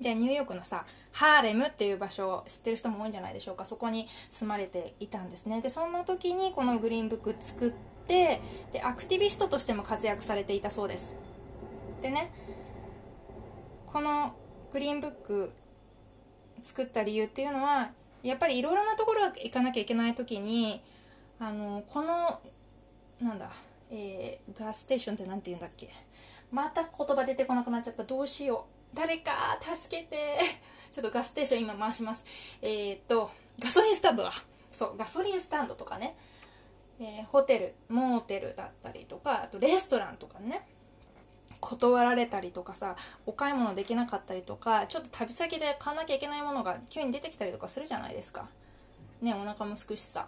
でニューヨークのさハーレムっていう場所を知ってる人も多いんじゃないでしょうか。そこに住まれていたんですね。でその時にこのグリーンブック作ってでアクティビストとしても活躍されていたそうです。でねこのグリーンブック作った理由っていうのはやっぱりいろいろなところ行かなきゃいけない時にあのこのなんだ、えー、ガスステーションって何て言うんだっけ？また言葉出てこなくなっちゃった。どうしよう。誰か助けて。<laughs> ちょっとガスステーション今回します。えー、っとガソリンスタンドだ。そうガソリンスタンドとかね、えー、ホテルモーテルだったりとかあとレストランとかね。断られたりとかさお買い物できなかったりとかちょっと旅先で買わなきゃいけないものが急に出てきたりとかするじゃないですか。ねお腹もすくしさ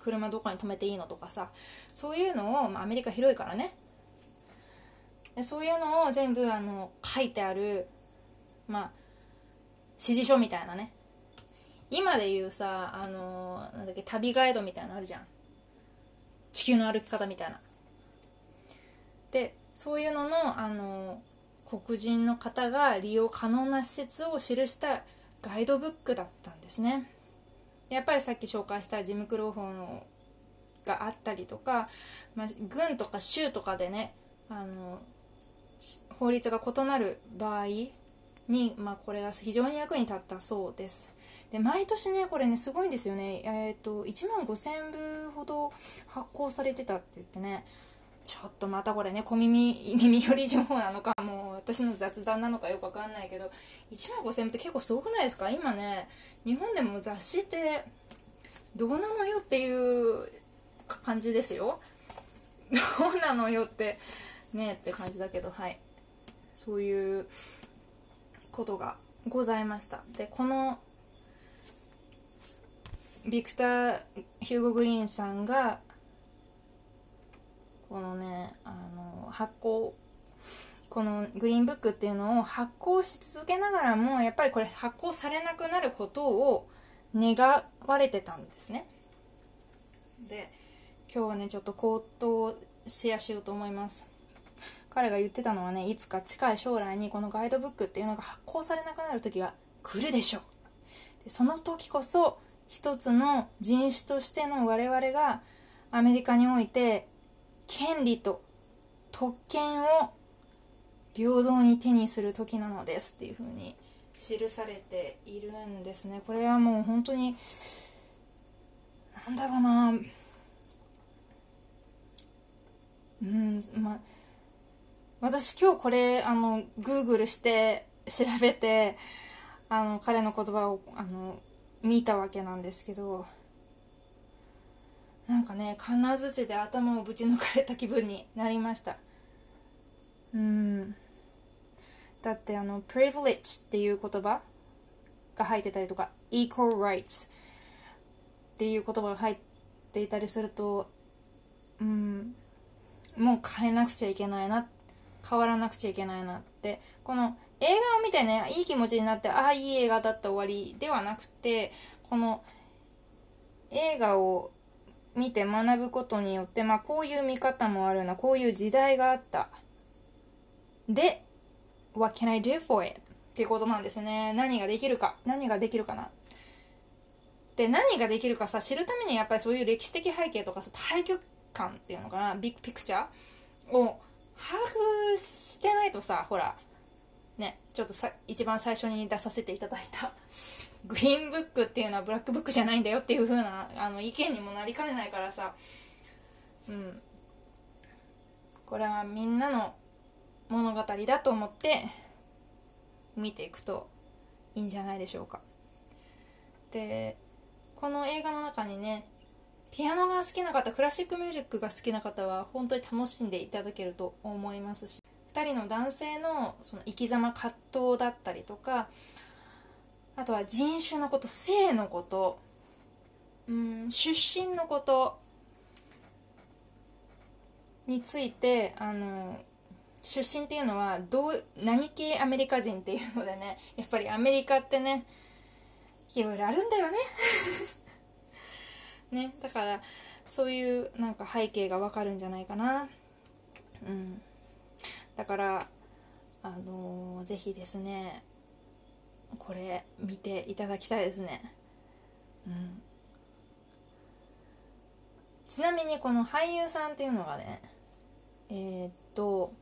車どこに止めていいのとかさそういうのを、まあ、アメリカ広いからね。でそういうのを全部あの書いてあるまあ指示書みたいなね。今で言うさあのなんだっけ旅ガイドみたいなのあるじゃん。地球の歩き方みたいな。でそういうののあの黒人の方が利用可能な施設を記したガイドブックだったんですね。やっぱりさっき紹介したジム・クロー法のがあったりとか、まあ、軍とか州とかでねあの法律が異なる場合に、まあ、これが非常に役に立ったそうです。で毎年ねこれねすごいんですよね。えっ、ー、と1万5000部ほど発行されてたって言ってね。ちょっとまたこれね小耳耳寄り情報なのかもう私の雑談なのかよくわかんないけど1万5000部って結構すごくないですか？今ね日本でも雑誌ってどうなのよっていう感じですよ。どうなのよってねって感じだけどはい。そういうことがございました。でこのビクター・ヒューゴ・グリーンさんがこのねあの発行このグリーンブックっていうのを発行し続けながらもやっぱりこれ発行されなくなることを願われてたんですね。で今日はねちょっと口頭シェアしようと思います。彼が言ってたのはねいつか近い将来にこのガイドブックっていうのが発行されなくなる時が来るでしょう。でその時こそ一つの人種としての我々がアメリカにおいて権利と特権を平等に手にする時なのですっていうふうに記されているんですね。これはもう本当になんだろうな。うんまあ私今日これあのグーグルして調べてあの彼の言葉をあの見たわけなんですけどなんかね金づで頭をぶち抜かれた気分になりました。うん。だってあの privilege っていう言葉が入ってたりとか equal rights っていう言葉が入っていたりするとうんもう変えなくちゃいけないな変わらなくちゃいけないなって。この映画を見てねいい気持ちになってああいい映画だった終わりではなくてこの映画を見て学ぶことによって、まあ、こういう見方もあるなこういう時代があった。で What can I do for it? っていうことなんですね。何ができるか何ができるかな。で何ができるかさ知るためにやっぱりそういう歴史的背景とかさ対極感っていうのかなビッグピクチャーを把握してないとさほらねちょっとさ一番最初に出させていただいた <laughs> グリーンブックっていうのはブラックブックじゃないんだよっていう風なあの意見にもなりかねないからさ。うん。これはみんなの物語だと思って見ていくといいんじゃないでしょうか。でこの映画の中にねピアノが好きな方クラシックミュージックが好きな方は本当に楽しんでいただけると思いますし2人の男性のその生き様葛藤だったりとかあとは人種のこと性のことうん出身のことについてあの出身っていうのはどう何系アメリカ人っていうのでねやっぱりアメリカってねいろいろあるんだよね。<laughs> ねだからそういうなんか背景がわかるんじゃないかな。うん。だからあのー、ぜひですねこれ見ていただきたいですね。うん。ちなみにこの俳優さんっていうのがねえー、っと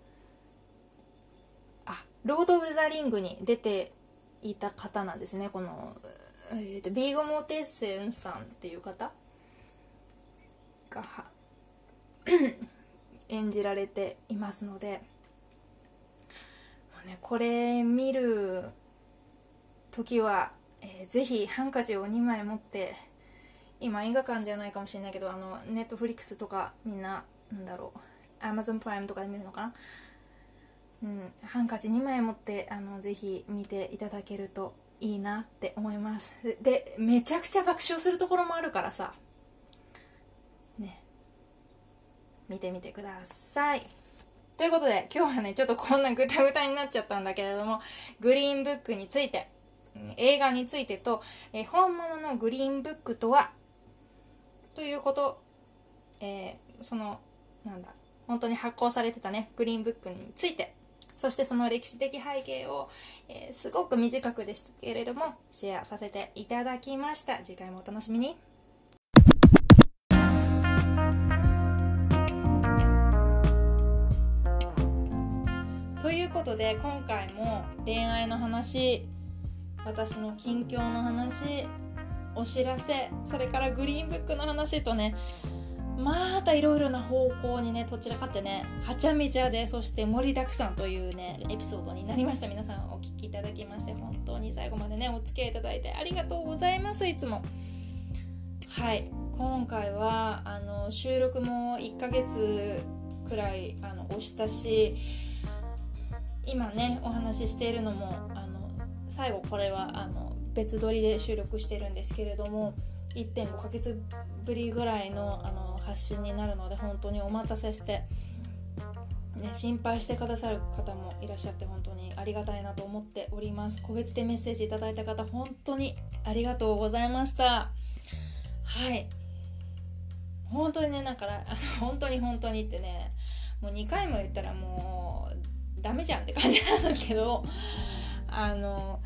あロード・オブ・ザ・リングに出ていた方なんですね。この、えー、っとヴィゴ・モーテンセンさんっていう方が <clears throat> 演じられていますので、ね、これ見る時は、えー、ぜひハンカチを2枚持って今映画館じゃないかもしれないけどあのネットフリックスとかみんななんだろうアマゾンプライムとかで見るのかな？うん、ハンカチ2枚持ってあのぜひ見ていただけるといいなって思います。でめちゃくちゃ爆笑するところもあるからさ。ね。見てみてください。ということで今日はねちょっとこんなグタグタになっちゃったんだけれどもグリーンブックについて映画についてと、え本物のグリーンブックとはということ、えー、そのなんだ本当に発行されてたねグリーンブックについてそしてその歴史的背景を、えー、すごく短くでしたけれどもシェアさせていただきました。次回もお楽しみに。ことで今回も恋愛の話私の近況の話お知らせそれからグリーンブックの話とねまたいろいろな方向にねどちらかってねはちゃめちゃでそして盛りだくさんというねエピソードになりました。皆さんお聴きいただきまして本当に最後までねお付き合いいただいてありがとうございますいつも。はい。今回はあの収録も1ヶ月くらいあの押したし今ねお話ししているのもあの最後これはあの別撮りで収録してるんですけれども1.5ヶ月ぶりぐらいのあの発信になるので本当にお待たせして、ね、心配してくださる方もいらっしゃって本当にありがたいなと思っております。個別でメッセージいただいた方本当にありがとうございました。はい。本当にねだから本当に本当にってねもう2回も言ったらもうダメじゃんって感じなんだけどあの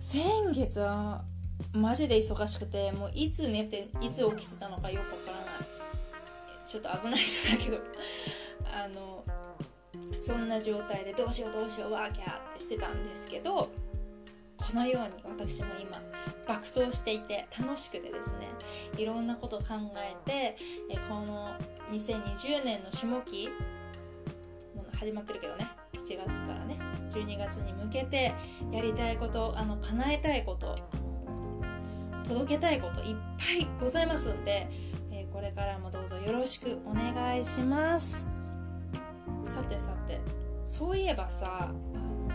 先月はマジで忙しくてもういつ寝ていつ起きてたのかよくわからない。ちょっと危ない人だけど。あのそんな状態でどうしようどうしようワーキャーってしてたんですけどこのように私も今爆走していて楽しくてですねいろんなことを考えてこの2020年の下期始まってるけどね。7月からね12月に向けてやりたいことあの叶えたいこと届けたいこといっぱいございますんで、えー、これからもどうぞよろしくお願いします。さてさてそういえばさあの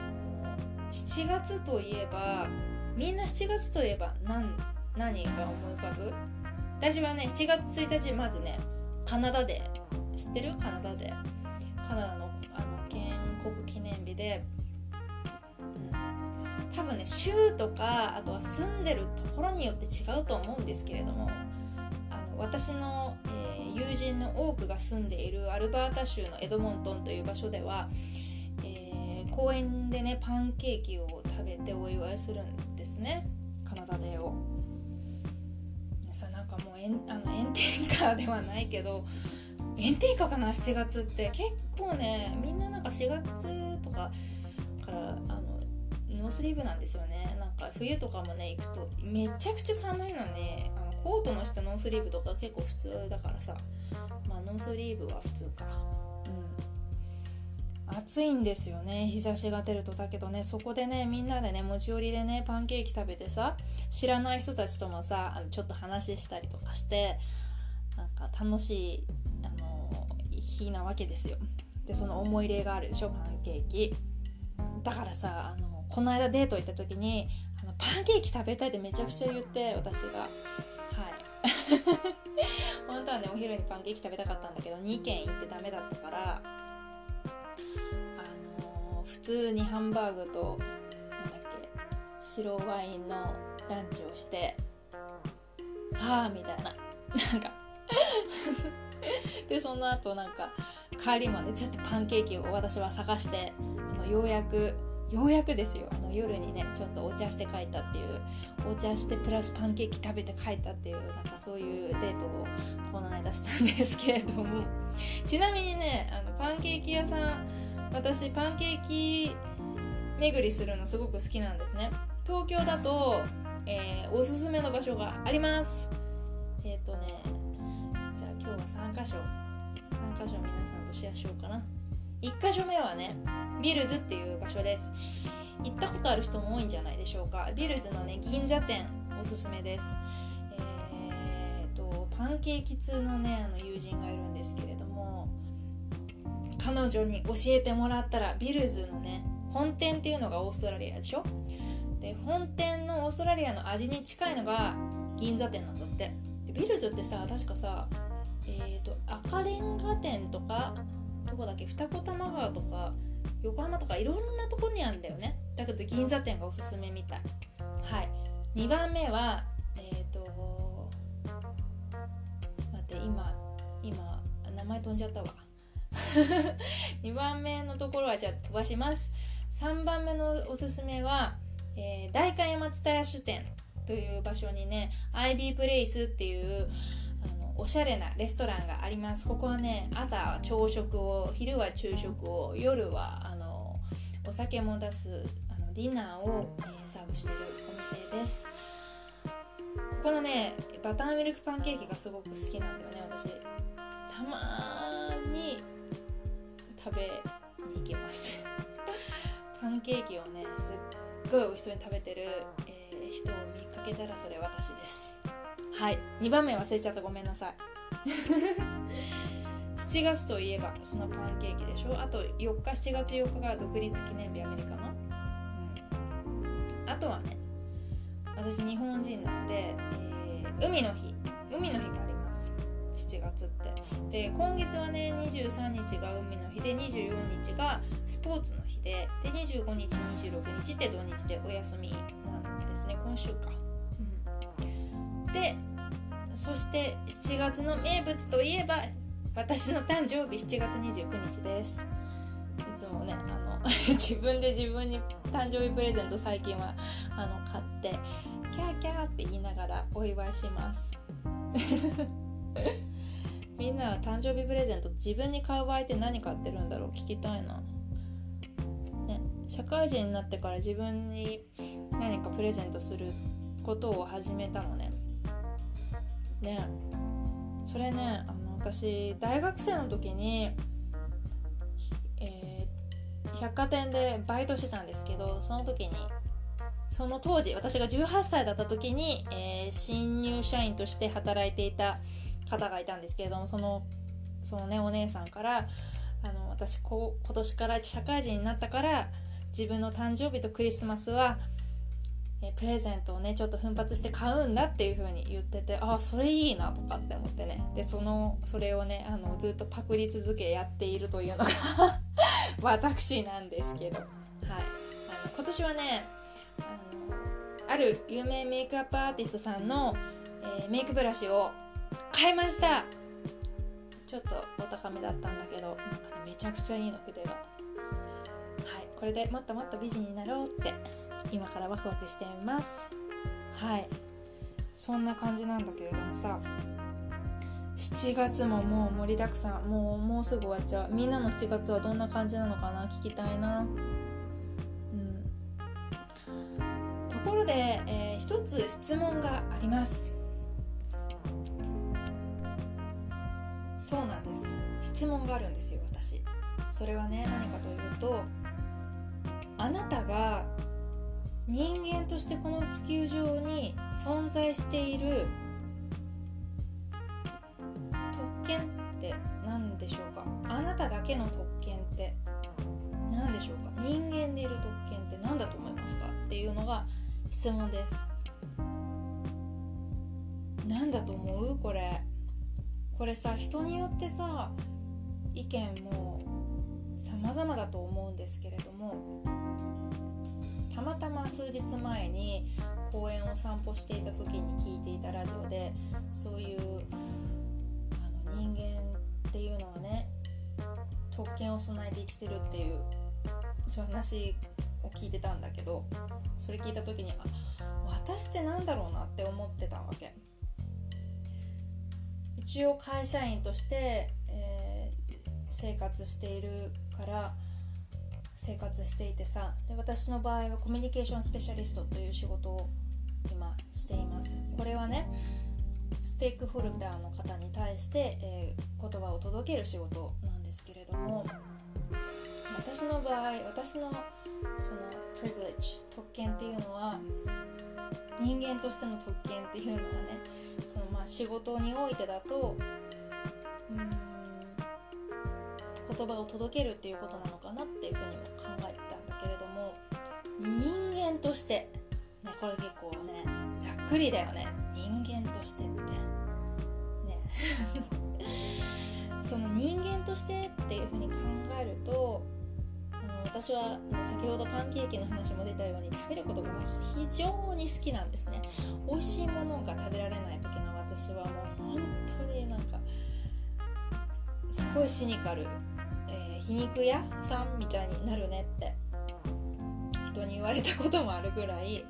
7月といえばみんな7月といえば何何が思い浮かぶ？私はね。7月1日まずねカナダで知ってる？カナダでカナダの国記念日で、多分ね州とかあとは住んでるところによって違うと思うんですけれどもあの私の、えー、友人の多くが住んでいるアルバータ州のエドモントンという場所では、えー、公園でねパンケーキを食べてお祝いするんですねカナダデーを。さなんかもうあの炎天下ではないけど炎天下かな7月って。結構ねみんななんか4月とかからあのノースリーブなんですよね。なんか冬とかもね行くとめちゃくちゃ寒いのにあのコートの下ノースリーブとか結構普通だからさ。まあノースリーブは普通か。うん。暑いんですよね。日差しが出るとだけどね。そこでねみんなでね持ち寄りでねパンケーキ食べてさ知らない人たちともさあのちょっと話したりとかしてなんか楽しいあの日なわけですよ。でその思い入れがあるでしょパンケーキ。だからさあのこの間デート行った時にあのパンケーキ食べたいってめちゃくちゃ言って私が。はい。<laughs> 本当はねお昼にパンケーキ食べたかったんだけど2軒行ってダメだったからあの、普通にハンバーグとなんだっけ白ワインのランチをしてはあみたいな。なんか <laughs> でその後なんか帰りまでずっとパンケーキを私は探してあのようやくようやくですよ。あの夜にねちょっとお茶して帰ったっていうお茶してプラスパンケーキ食べて帰ったっていうなんかそういうデートをこの間したんですけれども。<laughs> ちなみにねあのパンケーキ屋さん私パンケーキ巡りするのすごく好きなんですね。東京だと、えー、おすすめの場所があります。えっ、ー、とね3箇所？3箇所皆さんとシェアしようかな。1箇所目はねビルズっていう場所です。行ったことある人も多いんじゃないでしょうか。ビルズのね銀座店おすすめです。えー、とパンケーキ通のねあの友人がいるんですけれども彼女に教えてもらったらビルズのね本店っていうのがオーストラリアでしょ？で本店のオーストラリアの味に近いのが銀座店なんだって。ビルズってさ確かさ、赤レンガ店とかどこだっけ二子玉川とか横浜とかいろんなとこにあるんだよね。だけど銀座店がおすすめみたい。はい。2番目はえっ、ー、と待って今今名前飛んじゃったわ。<laughs> 2番目のところはじゃあ飛ばします。3番目のおすすめは、えー、代官山蔦屋酒店という場所にね IB プレイスっていうおしゃれなレストランがあります。ここはね朝朝食を昼は昼食を夜はあのお酒も出すあのディナーを、えー、サーブしてるお店です。このねバターミルクパンケーキがすごく好きなんだよね私。たまに食べに行きます。<laughs> パンケーキをねすっごい美味しそうに食べてる、えー、人を見かけたらそれ私です。はい。2番目忘れちゃった。ごめんなさい。<laughs> 7月といえばそのパンケーキでしょ？あと4日7月4日が独立記念日アメリカの、うん、あとはね私日本人なので、えー、海の日。海の日があります。7月って。で今月はね23日が海の日。で24日がスポーツの日で。で25日26日って土日でお休みなんですね今週か、うん、でそして7月の名物といえば私の誕生日7月29日です。いつもねあの <laughs> 自分で自分に誕生日プレゼント最近はあの買ってキャーキャーって言いながらお祝いします。<laughs> みんなは誕生日プレゼント自分に買う場合って何買ってるんだろう？聞きたいな。ね社会人になってから自分に何かプレゼントすることを始めたのね。ね。それねあの私大学生の時に、えー、百貨店でバイトしてたんですけどその時にその当時私が18歳だった時に、えー、新入社員として働いていた方がいたんですけれどもそのそのねお姉さんからあの私こ今年から社会人になったから自分の誕生日とクリスマスはえプレゼントをねちょっと奮発して買うんだっていう風に言っててああそれいいなとかって思ってね。でそのそれをねあのずっとパクり続けやっているというのが <laughs> 私なんですけど、はい、あの今年はねあのある有名メイクアップアーティストさんの、えー、メイクブラシを買いました。ちょっとお高めだったんだけどなんか、ねめちゃくちゃいいの筆が。はい。これでもっともっと美人になろうって。今からワクワクしてみます。はい。そんな感じなんだけれどもさ7月ももう盛りだくさん。もうもうすぐ終わっちゃう。みんなの7月はどんな感じなのかな？聞きたいな。うん。ところで、えー、一つ質問があります。そうなんです。質問があるんですよ私。それはね何かというとあなたが人間としてこの地球上に存在している特権って何でしょうか？あなただけの特権って。何でしょうか？人間でいる特権って何だと思いますか？っていうのが質問です。何だと思う？これ。これさ人によってさ意見も様々だと思うんですけれども。たまたま数日前に公園を散歩していた時に聞いていたラジオでそういうあの人間っていうのはね特権を備えて生きてるっていうそういう話を聞いてたんだけどそれ聞いた時にあ私って何だろうなって思ってたわけ。一応会社員として、えー、生活しているから生活していてさで私の場合はコミュニケーションスペシャリストという仕事を今しています。これはねステークホルダーの方に対して、えー、言葉を届ける仕事なんですけれども私の場合私のそのプリビレッジ特権っていうのは人間としての特権っていうのはねそのまあ仕事においてだと言葉を届けるっていうことなのかなっていうふうにも考えたんだけれども人間として、ね、これ結構ねざっくりだよね。人間としてって。ね。<laughs> その人間としてっていうふうに考えると私は先ほどパンケーキの話も出たように食べることが非常に好きなんですね。美味しいものが食べられない時の私はもう本当になんかすごいシニカル皮肉屋さんみたいになるねって。人に言われたこともあるぐらい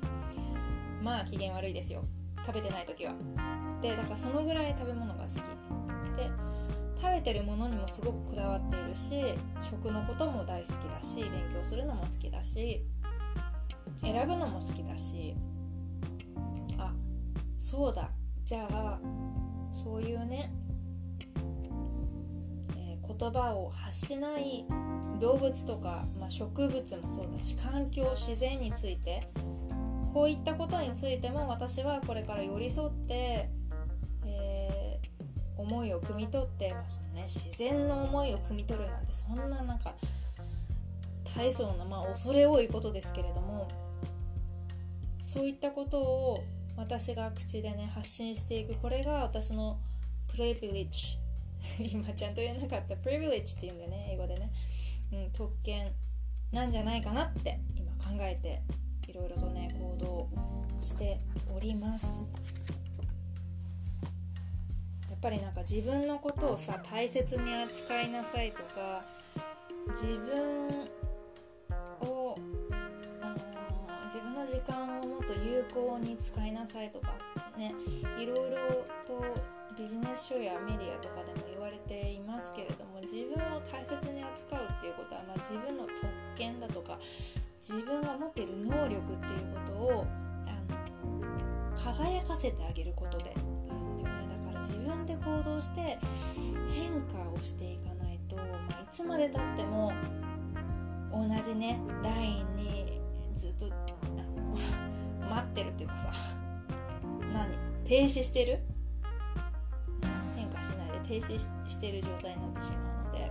まあ機嫌悪いですよ。食べてない時は。でだからそのぐらい食べ物が好き。で食べてるものにもすごくこだわっているし食のことも大好きだし勉強するのも好きだし選ぶのも好きだし。あそうだ。じゃあそういうね言葉を発しない動物とか、まあ、植物もそうだし環境自然についてこういったことについても私はこれから寄り添って、えー、思いを汲み取って、まあそのね、自然の思いを汲み取るなんてそんななんか大層な、まあ、恐れ多いことですけれどもそういったことを私が口でね発信していくこれが私のプレイビリッジ <laughs> 今ちゃんと言えなかった。privilege っていうんだよね英語でね、うん、特権なんじゃないかなって今考えていろいろとね行動しております。やっぱりなんか自分のことをさ大切に扱いなさいとか自分を自分の時間をもっと有効に使いなさいとかねいろいろとビジネス書やメディアとかでも言われていますけれども自分を大切に扱うっていうことは、まあ、自分の特権だとか自分が持っている能力っていうことをあの輝かせてあげることであるんだよねだから自分で行動して変化をしていかないと、まあ、いつまでたっても同じねラインにずっと <laughs> 待ってるっていうかさ何停止してる停止している状態になってしまうので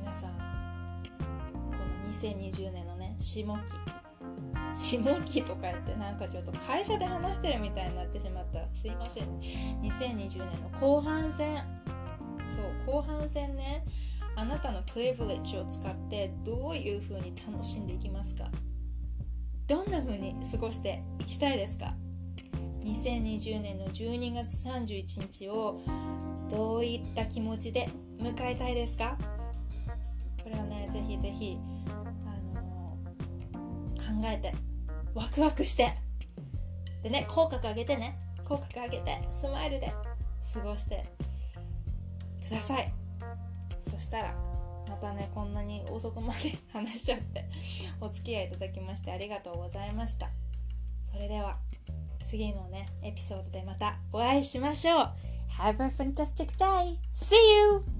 皆さんこの2020年のね下期下期とか言ってなんかちょっと会社で話してるみたいになってしまった。すいません。2020年の後半戦。そう後半戦ねあなたのプレイブレッジを使ってどういう風に楽しんでいきますか？どんな風に過ごしていきたいですか？2020年の12月31日をどういった気持ちで迎えたいですか？これをねぜひぜひ、あのー、考えてワクワクして。でね口角上げてね。口角上げてスマイルで過ごしてください。そしたらまたねこんなに遅くまで話しちゃってお付き合いいただきましてありがとうございました。それでは。次のねエピソードでまたお会いしましょう Have a fantastic day! See you!